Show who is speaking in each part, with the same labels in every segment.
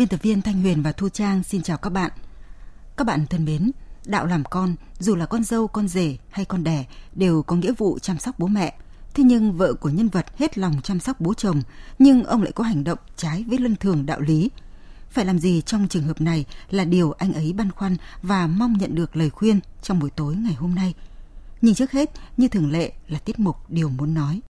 Speaker 1: Biên tập viên Thanh Huyền và Thu Trang xin chào các bạn. Các bạn thân mến, đạo làm con, dù là con dâu, con rể hay con đẻ đều có nghĩa vụ chăm sóc bố mẹ. Thế nhưng vợ của nhân vật hết lòng chăm sóc bố chồng, nhưng ông lại có hành động trái với luân thường đạo lý. Phải làm gì trong trường hợp này là điều anh ấy băn khoăn và mong nhận được lời khuyên trong buổi tối ngày hôm nay. Nhưng trước hết, như thường lệ là tiết mục Điều muốn nói.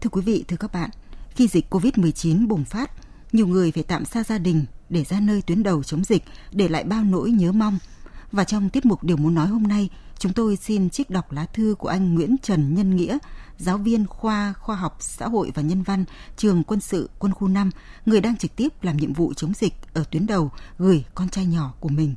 Speaker 1: Thưa quý vị, thưa các bạn, khi dịch COVID-19 bùng phát, nhiều người phải tạm xa gia đình để ra nơi tuyến đầu chống dịch, để lại bao nỗi nhớ mong. Và trong tiết mục Điều muốn nói hôm nay, chúng tôi xin trích đọc lá thư của anh Nguyễn Trần Nhân Nghĩa, giáo viên khoa khoa học xã hội và nhân văn, trường quân sự quân khu 5, người đang trực tiếp làm nhiệm vụ chống dịch ở tuyến đầu, gửi con trai nhỏ của mình.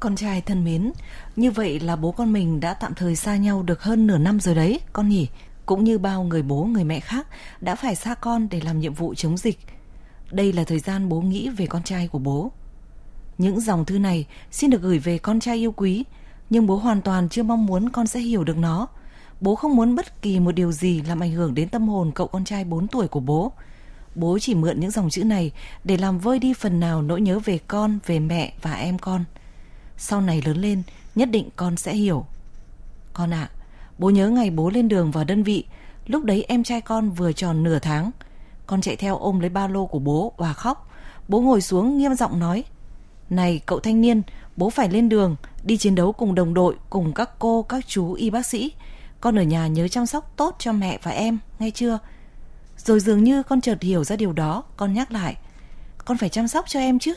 Speaker 2: Con trai thân mến, như vậy là bố con mình đã tạm thời xa nhau được hơn nửa năm rồi đấy, con nhỉ? Cũng như bao người bố người mẹ khác đã phải xa con để làm nhiệm vụ chống dịch. Đây là thời gian bố nghĩ về con trai của bố. Những dòng thư này xin được gửi về con trai yêu quý, nhưng bố hoàn toàn chưa mong muốn con sẽ hiểu được nó. Bố không muốn bất kỳ một điều gì làm ảnh hưởng đến tâm hồn cậu con trai 4 tuổi của bố. Bố chỉ mượn những dòng chữ này để làm vơi đi phần nào nỗi nhớ về con, về mẹ và em con. Sau này lớn lên, nhất định con sẽ hiểu. Con ạ, à, Bố nhớ ngày bố lên đường vào đơn vị, lúc đấy em trai con vừa tròn nửa tháng. Con chạy theo ôm lấy ba lô của bố và khóc. Bố ngồi xuống nghiêm giọng nói, Này cậu thanh niên, bố phải lên đường, đi chiến đấu cùng đồng đội, cùng các cô, các chú y bác sĩ. Con ở nhà nhớ chăm sóc tốt cho mẹ và em, nghe chưa? Rồi dường như con chợt hiểu ra điều đó, con nhắc lại. Con phải chăm sóc cho em chứ.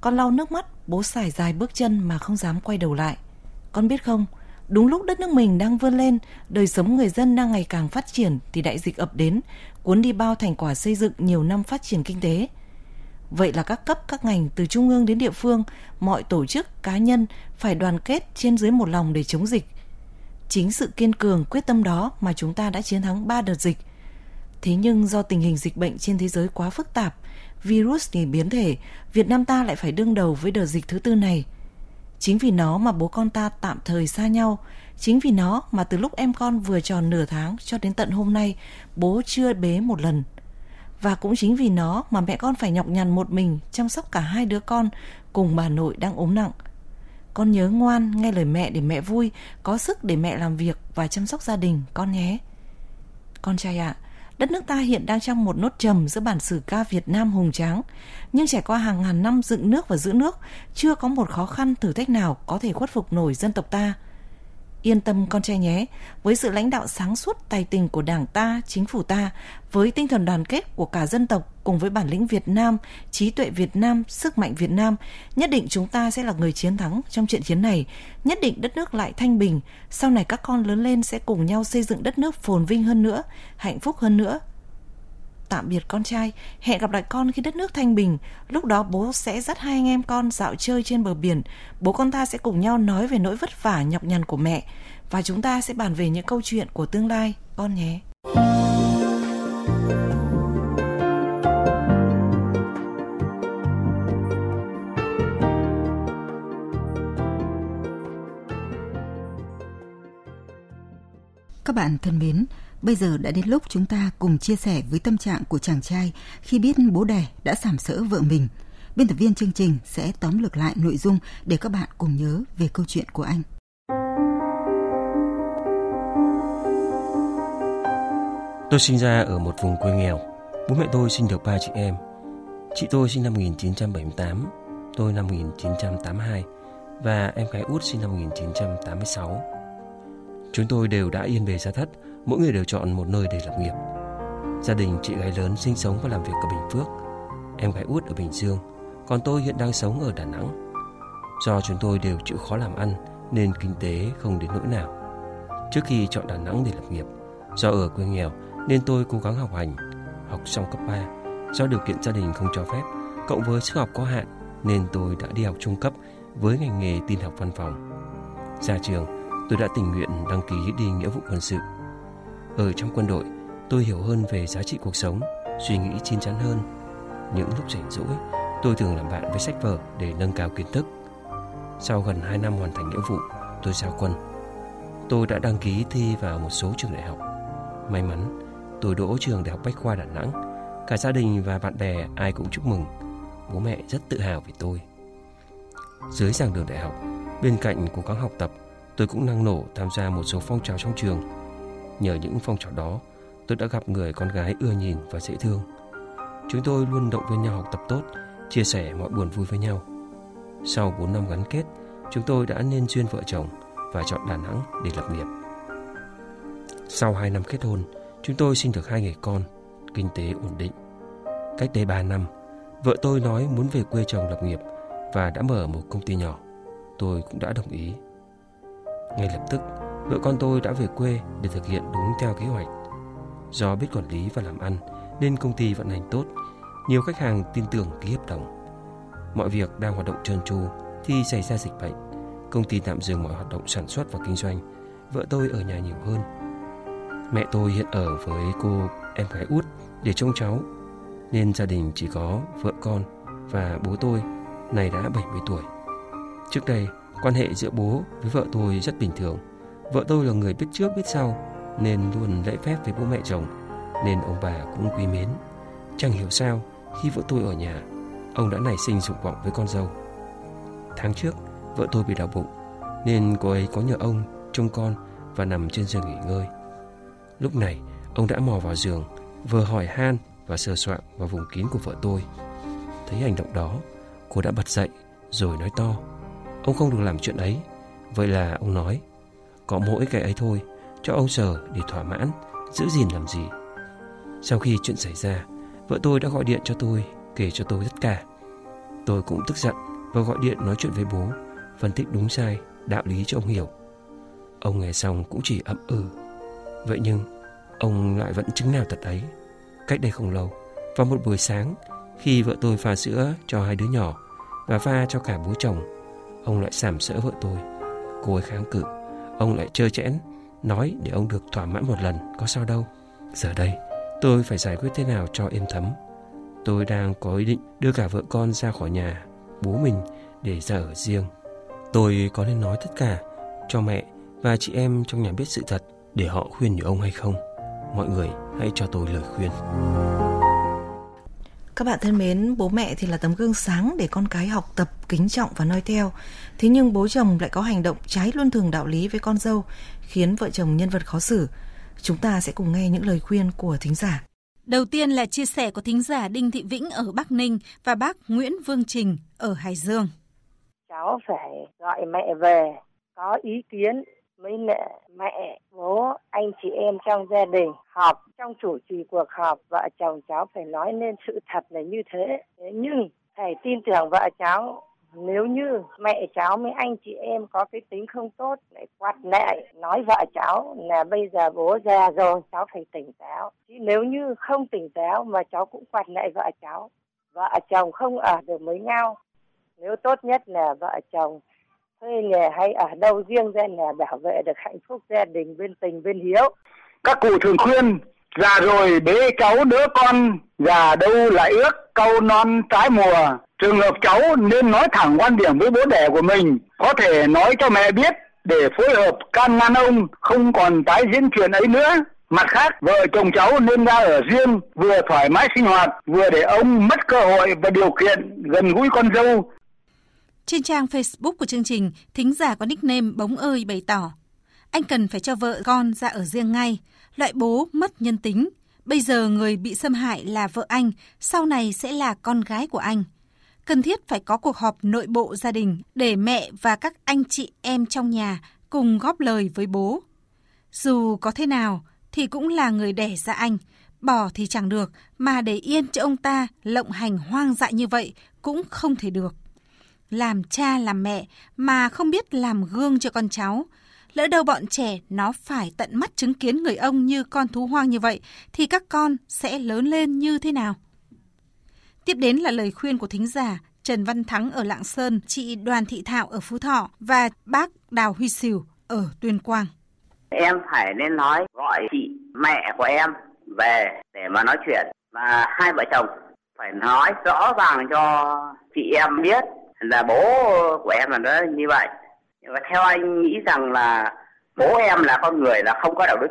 Speaker 2: Con lau nước mắt, bố xài dài bước chân mà không dám quay đầu lại. Con biết không, Đúng lúc đất nước mình đang vươn lên, đời sống người dân đang ngày càng phát triển thì đại dịch ập đến, cuốn đi bao thành quả xây dựng nhiều năm phát triển kinh tế. Vậy là các cấp, các ngành từ trung ương đến địa phương, mọi tổ chức, cá nhân phải đoàn kết trên dưới một lòng để chống dịch. Chính sự kiên cường, quyết tâm đó mà chúng ta đã chiến thắng 3 đợt dịch. Thế nhưng do tình hình dịch bệnh trên thế giới quá phức tạp, virus thì biến thể, Việt Nam ta lại phải đương đầu với đợt dịch thứ tư này – Chính vì nó mà bố con ta tạm thời xa nhau, chính vì nó mà từ lúc em con vừa tròn nửa tháng cho đến tận hôm nay, bố chưa bế một lần. Và cũng chính vì nó mà mẹ con phải nhọc nhằn một mình chăm sóc cả hai đứa con cùng bà nội đang ốm nặng. Con nhớ ngoan nghe lời mẹ để mẹ vui, có sức để mẹ làm việc và chăm sóc gia đình con nhé. Con trai ạ, à, đất nước ta hiện đang trong một nốt trầm giữa bản sử ca Việt Nam hùng tráng. Nhưng trải qua hàng ngàn năm dựng nước và giữ nước, chưa có một khó khăn thử thách nào có thể khuất phục nổi dân tộc ta – Yên tâm con trai nhé, với sự lãnh đạo sáng suốt tài tình của Đảng ta, chính phủ ta, với tinh thần đoàn kết của cả dân tộc cùng với bản lĩnh Việt Nam, trí tuệ Việt Nam, sức mạnh Việt Nam, nhất định chúng ta sẽ là người chiến thắng trong trận chiến này, nhất định đất nước lại thanh bình, sau này các con lớn lên sẽ cùng nhau xây dựng đất nước phồn vinh hơn nữa, hạnh phúc hơn nữa, tạm biệt con trai, hẹn gặp lại con khi đất nước thanh bình. Lúc đó bố sẽ dắt hai anh em con dạo chơi trên bờ biển. Bố con ta sẽ cùng nhau nói về nỗi vất vả nhọc nhằn của mẹ và chúng ta sẽ bàn về những câu chuyện của tương lai, con nhé.
Speaker 1: Bạn thân mến, Bây giờ đã đến lúc chúng ta cùng chia sẻ với tâm trạng của chàng trai khi biết bố đẻ đã sảm sỡ vợ mình. Biên tập viên chương trình sẽ tóm lược lại nội dung để các bạn cùng nhớ về câu chuyện của anh.
Speaker 3: Tôi sinh ra ở một vùng quê nghèo. Bố mẹ tôi sinh được ba chị em. Chị tôi sinh năm 1978, tôi năm 1982 và em gái út sinh năm 1986. Chúng tôi đều đã yên bề gia thất mỗi người đều chọn một nơi để lập nghiệp. Gia đình chị gái lớn sinh sống và làm việc ở Bình Phước, em gái út ở Bình Dương, còn tôi hiện đang sống ở Đà Nẵng. Do chúng tôi đều chịu khó làm ăn nên kinh tế không đến nỗi nào. Trước khi chọn Đà Nẵng để lập nghiệp, do ở quê nghèo nên tôi cố gắng học hành, học xong cấp 3. Do điều kiện gia đình không cho phép, cộng với sức học có hạn nên tôi đã đi học trung cấp với ngành nghề tin học văn phòng. Ra trường, tôi đã tình nguyện đăng ký đi nghĩa vụ quân sự. Ở trong quân đội, tôi hiểu hơn về giá trị cuộc sống, suy nghĩ chín chắn hơn. Những lúc rảnh rỗi, tôi thường làm bạn với sách vở để nâng cao kiến thức. Sau gần 2 năm hoàn thành nghĩa vụ, tôi giao quân. Tôi đã đăng ký thi vào một số trường đại học. May mắn, tôi đỗ trường Đại học Bách khoa Đà Nẵng. Cả gia đình và bạn bè ai cũng chúc mừng. Bố mẹ rất tự hào về tôi. Dưới giảng đường đại học, bên cạnh cố gắng học tập, tôi cũng năng nổ tham gia một số phong trào trong trường. Nhờ những phong trào đó, tôi đã gặp người con gái ưa nhìn và dễ thương. Chúng tôi luôn động viên nhau học tập tốt, chia sẻ mọi buồn vui với nhau. Sau 4 năm gắn kết, chúng tôi đã nên duyên vợ chồng và chọn Đà Nẵng để lập nghiệp. Sau 2 năm kết hôn, chúng tôi sinh được hai người con, kinh tế ổn định. Cách đây 3 năm, vợ tôi nói muốn về quê chồng lập nghiệp và đã mở một công ty nhỏ. Tôi cũng đã đồng ý. Ngay lập tức, vợ con tôi đã về quê để thực hiện đúng theo kế hoạch. Do biết quản lý và làm ăn nên công ty vận hành tốt, nhiều khách hàng tin tưởng ký hợp đồng. Mọi việc đang hoạt động trơn tru thì xảy ra dịch bệnh. Công ty tạm dừng mọi hoạt động sản xuất và kinh doanh. Vợ tôi ở nhà nhiều hơn. Mẹ tôi hiện ở với cô em gái út để trông cháu nên gia đình chỉ có vợ con và bố tôi này đã 70 tuổi. Trước đây, quan hệ giữa bố với vợ tôi rất bình thường. Vợ tôi là người biết trước biết sau nên luôn lễ phép với bố mẹ chồng nên ông bà cũng quý mến. Chẳng hiểu sao khi vợ tôi ở nhà, ông đã nảy sinh dục vọng với con dâu. Tháng trước, vợ tôi bị đau bụng nên cô ấy có nhờ ông trông con và nằm trên giường nghỉ ngơi. Lúc này, ông đã mò vào giường, vừa hỏi han và sờ soạng vào vùng kín của vợ tôi. Thấy hành động đó, cô đã bật dậy rồi nói to. Ông không được làm chuyện ấy. Vậy là ông nói, có mỗi cái ấy thôi, cho ông sờ để thỏa mãn, giữ gìn làm gì. Sau khi chuyện xảy ra, vợ tôi đã gọi điện cho tôi, kể cho tôi tất cả. Tôi cũng tức giận và gọi điện nói chuyện với bố, phân tích đúng sai, đạo lý cho ông hiểu. Ông nghe xong cũng chỉ ậm ừ. Vậy nhưng, ông lại vẫn chứng nào thật ấy. Cách đây không lâu, vào một buổi sáng, khi vợ tôi pha sữa cho hai đứa nhỏ và pha cho cả bố chồng, ông lại sàm sỡ vợ tôi. Cô ấy kháng cự, ông lại trơ chẽn, nói để ông được thỏa mãn một lần, có sao đâu. Giờ đây, tôi phải giải quyết thế nào cho êm thấm. Tôi đang có ý định đưa cả vợ con ra khỏi nhà, bố mình để ra ở riêng. Tôi có nên nói tất cả cho mẹ và chị em trong nhà biết sự thật để họ khuyên nhủ ông hay không? Mọi người hãy cho tôi lời khuyên.
Speaker 2: Các bạn thân mến, bố mẹ thì là tấm gương sáng để con cái học tập, kính trọng và noi theo. Thế nhưng bố chồng lại có hành động trái luân thường đạo lý với con dâu, khiến vợ chồng nhân vật khó xử. Chúng ta sẽ cùng nghe những lời khuyên của thính giả.
Speaker 4: Đầu tiên là chia sẻ của thính giả Đinh Thị Vĩnh ở Bắc Ninh và bác Nguyễn Vương Trình ở Hải Dương.
Speaker 5: Cháu phải gọi mẹ về, có ý kiến với mẹ, mẹ, bố, anh chị em trong gia đình họp trong chủ trì cuộc họp vợ chồng cháu phải nói lên sự thật là như thế. thế nhưng thầy tin tưởng vợ cháu nếu như mẹ cháu với anh chị em có cái tính không tốt lại quạt lại nói vợ cháu là bây giờ bố già rồi cháu phải tỉnh táo chứ nếu như không tỉnh táo mà cháu cũng quạt lại vợ cháu vợ chồng không ở được với nhau nếu tốt nhất là vợ chồng thuê nhà hay ở đâu riêng ra nhà bảo vệ được hạnh phúc gia đình bên tình bên hiếu.
Speaker 6: Các cụ thường khuyên già rồi bế cháu đứa con già đâu lại ước câu non trái mùa. Trường hợp cháu nên nói thẳng quan điểm với bố đẻ của mình có thể nói cho mẹ biết để phối hợp can ngăn ông không còn tái diễn chuyện ấy nữa. Mặt khác, vợ chồng cháu nên ra ở riêng, vừa thoải mái sinh hoạt, vừa để ông mất cơ hội và điều kiện gần gũi con dâu.
Speaker 4: Trên trang Facebook của chương trình, thính giả có nickname Bóng ơi bày tỏ. Anh cần phải cho vợ con ra ở riêng ngay, loại bố mất nhân tính. Bây giờ người bị xâm hại là vợ anh, sau này sẽ là con gái của anh. Cần thiết phải có cuộc họp nội bộ gia đình để mẹ và các anh chị em trong nhà cùng góp lời với bố. Dù có thế nào thì cũng là người đẻ ra anh, bỏ thì chẳng được, mà để yên cho ông ta lộng hành hoang dại như vậy cũng không thể được. Làm cha làm mẹ mà không biết làm gương cho con cháu, lỡ đâu bọn trẻ nó phải tận mắt chứng kiến người ông như con thú hoang như vậy thì các con sẽ lớn lên như thế nào? Tiếp đến là lời khuyên của thính giả Trần Văn Thắng ở Lạng Sơn, chị Đoàn Thị Thảo ở Phú Thọ và bác Đào Huy Sìu ở Tuyên Quang.
Speaker 7: Em phải nên nói gọi chị mẹ của em về để mà nói chuyện và hai vợ chồng phải nói rõ ràng cho chị em biết là bố của em là nó như vậy. Nhưng mà theo anh nghĩ rằng là bố em là con người là không có đạo đức.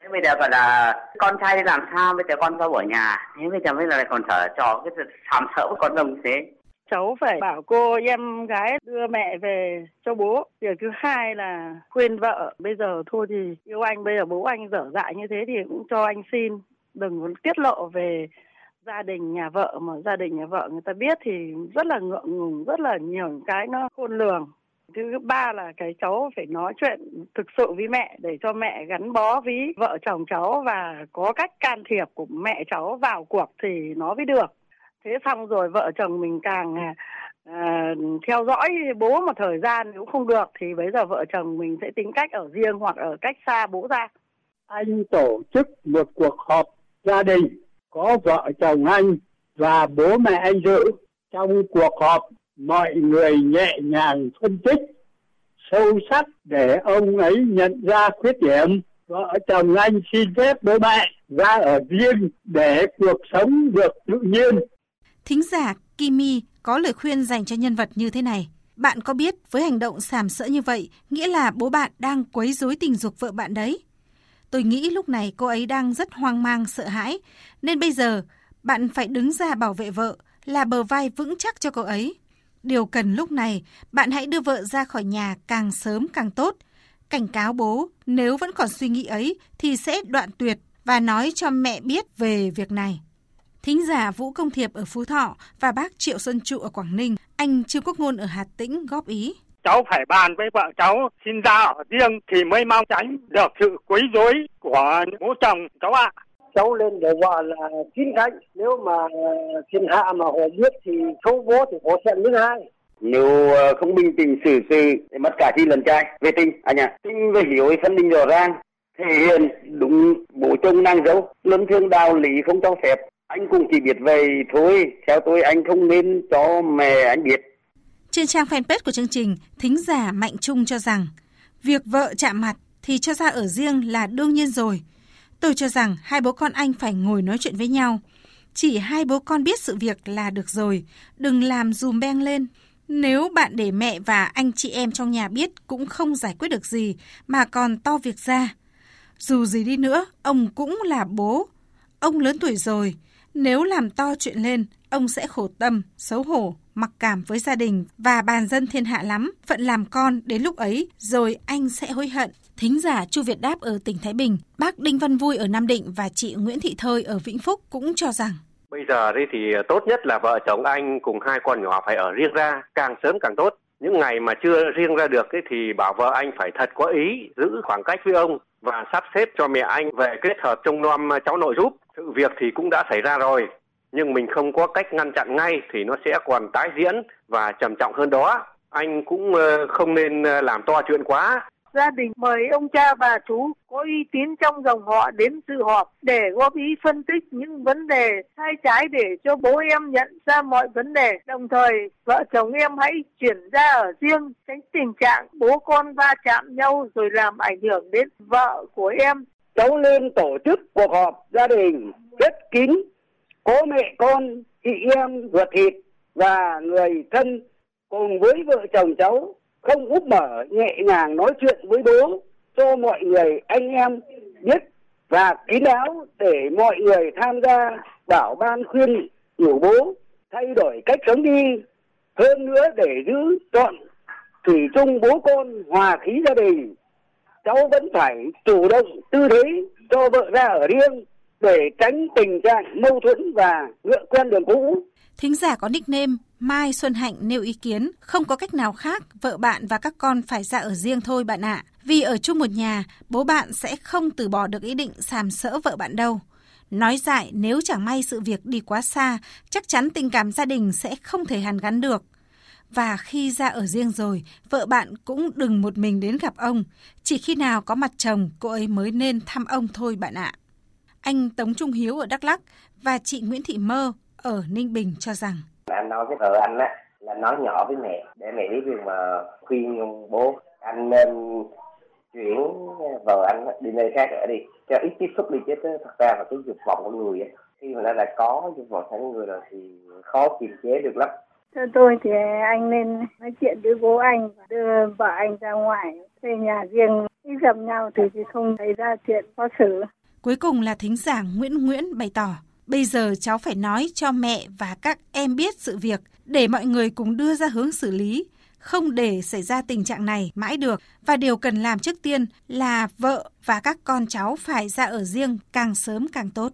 Speaker 7: Thế bây giờ gọi là con trai đi làm sao? Bây giờ con dâu ở nhà. Thế bây giờ bây giờ lại còn thở trò cái sàm sỡ với con đồng thế.
Speaker 8: Cháu phải bảo cô em gái đưa mẹ về cho bố. Việc thứ hai là khuyên vợ, bây giờ thôi thì yêu anh, bây giờ bố anh dở dại như thế thì cũng cho anh xin. Đừng muốn tiết lộ về gia đình nhà vợ mà gia đình nhà vợ người ta biết thì rất là ngượng ngùng rất là nhiều cái nó khôn lường. Thứ ba là cái cháu phải nói chuyện thực sự với mẹ để cho mẹ gắn bó với vợ chồng cháu và có cách can thiệp của mẹ cháu vào cuộc thì nó mới được. Thế xong rồi vợ chồng mình càng à, à, theo dõi bố một thời gian nếu không được thì bây giờ vợ chồng mình sẽ tính cách ở riêng hoặc ở cách xa bố ra.
Speaker 6: Anh tổ chức một cuộc họp gia đình có vợ chồng anh và bố mẹ anh dự trong cuộc họp, mọi người nhẹ nhàng phân tích sâu sắc để ông ấy nhận ra khuyết điểm vợ chồng anh xin phép bố mẹ ra ở riêng để cuộc sống được tự nhiên
Speaker 4: Thính giả Kimi có lời khuyên dành cho nhân vật như thế này. Bạn có biết với hành động sàm sỡ như vậy nghĩa là bố bạn đang quấy rối tình dục vợ bạn đấy? Tôi nghĩ lúc này cô ấy đang rất hoang mang, sợ hãi, nên bây giờ bạn phải đứng ra bảo vệ vợ, là bờ vai vững chắc cho cô ấy. Điều cần lúc này, bạn hãy đưa vợ ra khỏi nhà càng sớm càng tốt. Cảnh cáo bố, nếu vẫn còn suy nghĩ ấy thì sẽ đoạn tuyệt và nói cho mẹ biết về việc này. Thính giả Vũ Công Thiệp ở Phú Thọ và bác Triệu Xuân Trụ ở Quảng Ninh, anh Trương Quốc Ngôn ở Hà Tĩnh góp ý.
Speaker 9: Cháu phải bàn với vợ cháu xin ra ở riêng thì mới mong tránh được sự quấy rối của bố chồng cháu ạ. À.
Speaker 10: Cháu lên để vợ là chín cánh, nếu mà thiên hạ mà họ biết thì xấu bố thì họ sẽ thứ hai
Speaker 7: nếu ờ, không bình tĩnh xử sự thì mất cả chi lần trai về tình anh ạ à, tình về hiểu phân định rõ ràng thể hiện đúng bố chồng nàng dâu luân thương đạo lý không cho phép anh cũng chỉ biết về thôi, theo tôi anh không nên cho mẹ anh biết.
Speaker 4: Trên trang fanpage của chương trình, thính giả Mạnh Trung cho rằng, việc vợ chạm mặt thì cho ra ở riêng là đương nhiên rồi. Tôi cho rằng hai bố con anh phải ngồi nói chuyện với nhau. Chỉ hai bố con biết sự việc là được rồi, đừng làm dùm beng lên. Nếu bạn để mẹ và anh chị em trong nhà biết cũng không giải quyết được gì mà còn to việc ra. Dù gì đi nữa, ông cũng là bố. Ông lớn tuổi rồi, nếu làm to chuyện lên, ông sẽ khổ tâm, xấu hổ, mặc cảm với gia đình và bàn dân thiên hạ lắm, phận làm con đến lúc ấy rồi anh sẽ hối hận. Thính giả Chu Việt Đáp ở tỉnh Thái Bình, bác Đinh Văn Vui ở Nam Định và chị Nguyễn Thị Thơi ở Vĩnh Phúc cũng cho rằng
Speaker 11: Bây giờ đây thì tốt nhất là vợ chồng anh cùng hai con nhỏ phải ở riêng ra, càng sớm càng tốt. Những ngày mà chưa riêng ra được ấy thì bảo vợ anh phải thật có ý giữ khoảng cách với ông và sắp xếp cho mẹ anh về kết hợp trông nom à, cháu nội giúp. Sự việc thì cũng đã xảy ra rồi, nhưng mình không có cách ngăn chặn ngay thì nó sẽ còn tái diễn và trầm trọng hơn đó. Anh cũng ờ, không nên ờ, làm to chuyện quá
Speaker 8: gia đình mời ông cha bà chú có uy tín trong dòng họ đến dự họp để góp ý phân tích những vấn đề sai trái để cho bố em nhận ra mọi vấn đề. Đồng thời, vợ chồng em hãy chuyển ra ở riêng, tránh tình trạng bố con va chạm nhau rồi làm ảnh hưởng đến vợ của em.
Speaker 6: Cháu lên tổ chức cuộc họp gia đình rất kín, có mẹ con, chị em, ruột thịt và người thân cùng với vợ chồng cháu không úp mở nhẹ nhàng nói chuyện với bố cho mọi người anh em biết và kín đáo để mọi người tham gia bảo ban khuyên nhủ bố thay đổi cách sống đi. Hơn nữa để giữ chọn thủy chung bố con hòa khí gia đình cháu vẫn phải chủ động tư thế cho vợ ra ở riêng để tránh tình trạng mâu thuẫn và ngựa quen đường cũ
Speaker 4: Thính giả có nickname Mai Xuân Hạnh nêu ý kiến, không có cách nào khác, vợ bạn và các con phải ra ở riêng thôi bạn ạ. Vì ở chung một nhà, bố bạn sẽ không từ bỏ được ý định sàm sỡ vợ bạn đâu. Nói dại nếu chẳng may sự việc đi quá xa, chắc chắn tình cảm gia đình sẽ không thể hàn gắn được. Và khi ra ở riêng rồi, vợ bạn cũng đừng một mình đến gặp ông. Chỉ khi nào có mặt chồng, cô ấy mới nên thăm ông thôi bạn ạ. Anh Tống Trung Hiếu ở Đắk Lắk và chị Nguyễn Thị Mơ ở Ninh Bình cho rằng.
Speaker 12: Anh nói với vợ anh á, là nói nhỏ với mẹ, để mẹ biết việc mà khuyên bố anh nên chuyển vợ anh đi nơi khác ở đi cho ít tiếp xúc đi chứ thật ra là cái dục vọng của người ấy, khi mà nó đã có dục vọng sẵn người rồi thì khó kiềm chế được lắm.
Speaker 13: Theo tôi thì anh nên nói chuyện với bố anh và đưa vợ anh ra ngoài thuê nhà riêng. Khi gặp nhau thì không thấy ra chuyện khó xử
Speaker 4: cuối cùng là thính giả Nguyễn Nguyễn bày tỏ, bây giờ cháu phải nói cho mẹ và các em biết sự việc, để mọi người cùng đưa ra hướng xử lý, không để xảy ra tình trạng này mãi được và điều cần làm trước tiên là vợ và các con cháu phải ra ở riêng càng sớm càng tốt.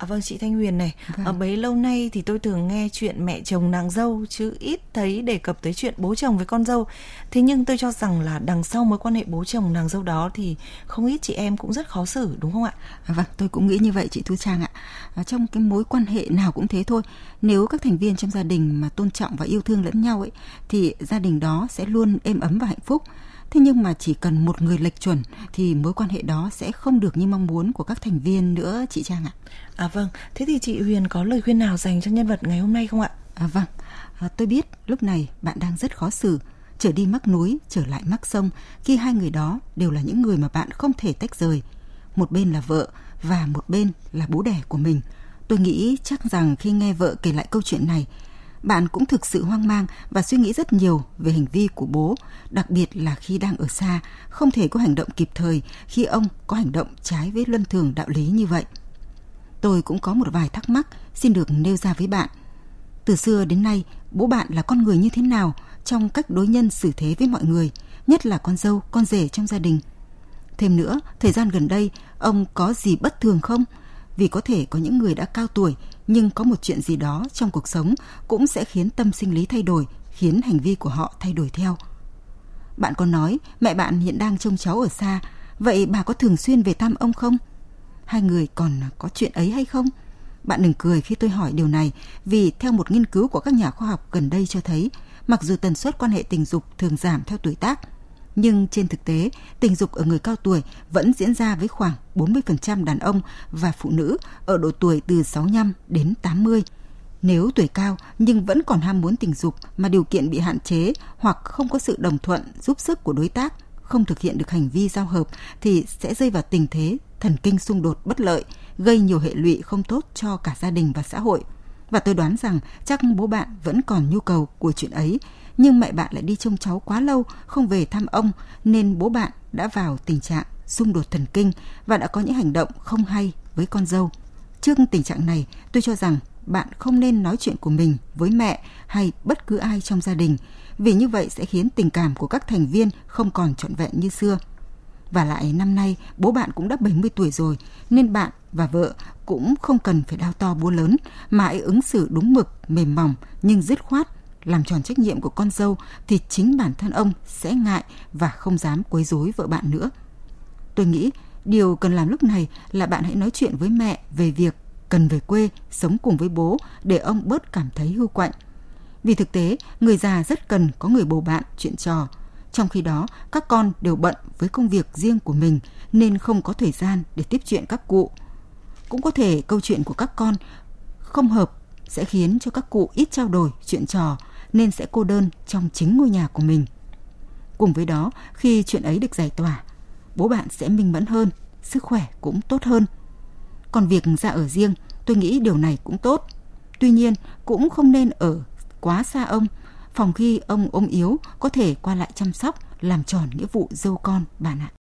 Speaker 2: À, vâng chị Thanh Huyền này, vâng. ở bấy lâu nay thì tôi thường nghe chuyện mẹ chồng nàng dâu chứ ít thấy đề cập tới chuyện bố chồng với con dâu. Thế nhưng tôi cho rằng là đằng sau mối quan hệ bố chồng nàng dâu đó thì không ít chị em cũng rất khó xử đúng không ạ?
Speaker 1: À, vâng, tôi cũng nghĩ như vậy chị Thu Trang ạ. À, trong cái mối quan hệ nào cũng thế thôi. Nếu các thành viên trong gia đình mà tôn trọng và yêu thương lẫn nhau ấy thì gia đình đó sẽ luôn êm ấm và hạnh phúc Thế nhưng mà chỉ cần một người lệch chuẩn thì mối quan hệ đó sẽ không được như mong muốn của các thành viên nữa chị Trang ạ.
Speaker 2: À vâng, thế thì chị Huyền có lời khuyên nào dành cho nhân vật ngày hôm nay không ạ?
Speaker 1: À vâng, à, tôi biết lúc này bạn đang rất khó xử, trở đi mắc núi, trở lại mắc sông khi hai người đó đều là những người mà bạn không thể tách rời. Một bên là vợ và một bên là bố đẻ của mình. Tôi nghĩ chắc rằng khi nghe vợ kể lại câu chuyện này, bạn cũng thực sự hoang mang và suy nghĩ rất nhiều về hành vi của bố, đặc biệt là khi đang ở xa, không thể có hành động kịp thời khi ông có hành động trái với luân thường đạo lý như vậy. Tôi cũng có một vài thắc mắc xin được nêu ra với bạn. Từ xưa đến nay, bố bạn là con người như thế nào trong cách đối nhân xử thế với mọi người, nhất là con dâu, con rể trong gia đình? Thêm nữa, thời gian gần đây, ông có gì bất thường không? Vì có thể có những người đã cao tuổi nhưng có một chuyện gì đó trong cuộc sống cũng sẽ khiến tâm sinh lý thay đổi, khiến hành vi của họ thay đổi theo. Bạn có nói mẹ bạn hiện đang trông cháu ở xa, vậy bà có thường xuyên về thăm ông không? Hai người còn có chuyện ấy hay không? Bạn đừng cười khi tôi hỏi điều này, vì theo một nghiên cứu của các nhà khoa học gần đây cho thấy, mặc dù tần suất quan hệ tình dục thường giảm theo tuổi tác, nhưng trên thực tế, tình dục ở người cao tuổi vẫn diễn ra với khoảng 40% đàn ông và phụ nữ ở độ tuổi từ 65 đến 80. Nếu tuổi cao nhưng vẫn còn ham muốn tình dục mà điều kiện bị hạn chế hoặc không có sự đồng thuận giúp sức của đối tác, không thực hiện được hành vi giao hợp thì sẽ rơi vào tình thế thần kinh xung đột bất lợi, gây nhiều hệ lụy không tốt cho cả gia đình và xã hội. Và tôi đoán rằng chắc bố bạn vẫn còn nhu cầu của chuyện ấy nhưng mẹ bạn lại đi trông cháu quá lâu không về thăm ông nên bố bạn đã vào tình trạng xung đột thần kinh và đã có những hành động không hay với con dâu. Trước tình trạng này, tôi cho rằng bạn không nên nói chuyện của mình với mẹ hay bất cứ ai trong gia đình vì như vậy sẽ khiến tình cảm của các thành viên không còn trọn vẹn như xưa. Và lại năm nay bố bạn cũng đã 70 tuổi rồi nên bạn và vợ cũng không cần phải đao to búa lớn mà hãy ứng xử đúng mực, mềm mỏng nhưng dứt khoát làm tròn trách nhiệm của con dâu thì chính bản thân ông sẽ ngại và không dám quấy rối vợ bạn nữa. Tôi nghĩ điều cần làm lúc này là bạn hãy nói chuyện với mẹ về việc cần về quê sống cùng với bố để ông bớt cảm thấy hưu quạnh. Vì thực tế, người già rất cần có người bầu bạn chuyện trò. Trong khi đó, các con đều bận với công việc riêng của mình nên không có thời gian để tiếp chuyện các cụ. Cũng có thể câu chuyện của các con không hợp sẽ khiến cho các cụ ít trao đổi chuyện trò nên sẽ cô đơn trong chính ngôi nhà của mình. Cùng với đó, khi chuyện ấy được giải tỏa, bố bạn sẽ minh mẫn hơn, sức khỏe cũng tốt hơn. Còn việc ra ở riêng, tôi nghĩ điều này cũng tốt. Tuy nhiên, cũng không nên ở quá xa ông, phòng khi ông ốm yếu có thể qua lại chăm sóc, làm tròn nghĩa vụ dâu con bạn ạ.